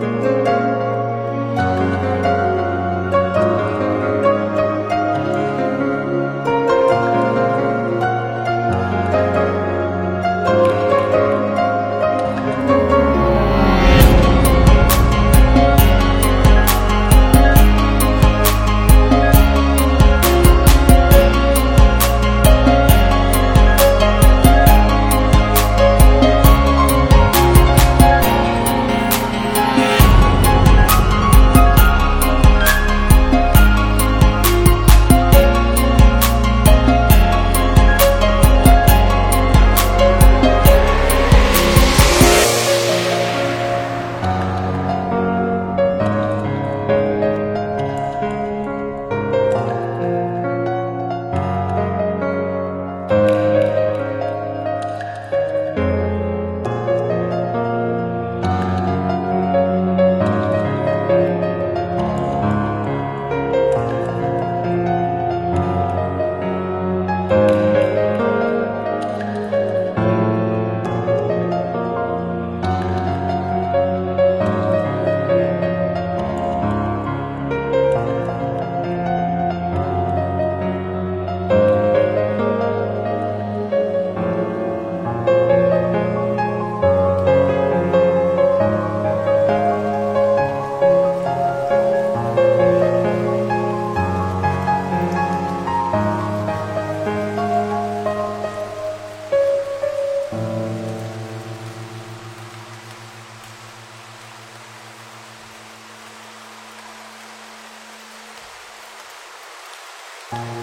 Bye. Bye.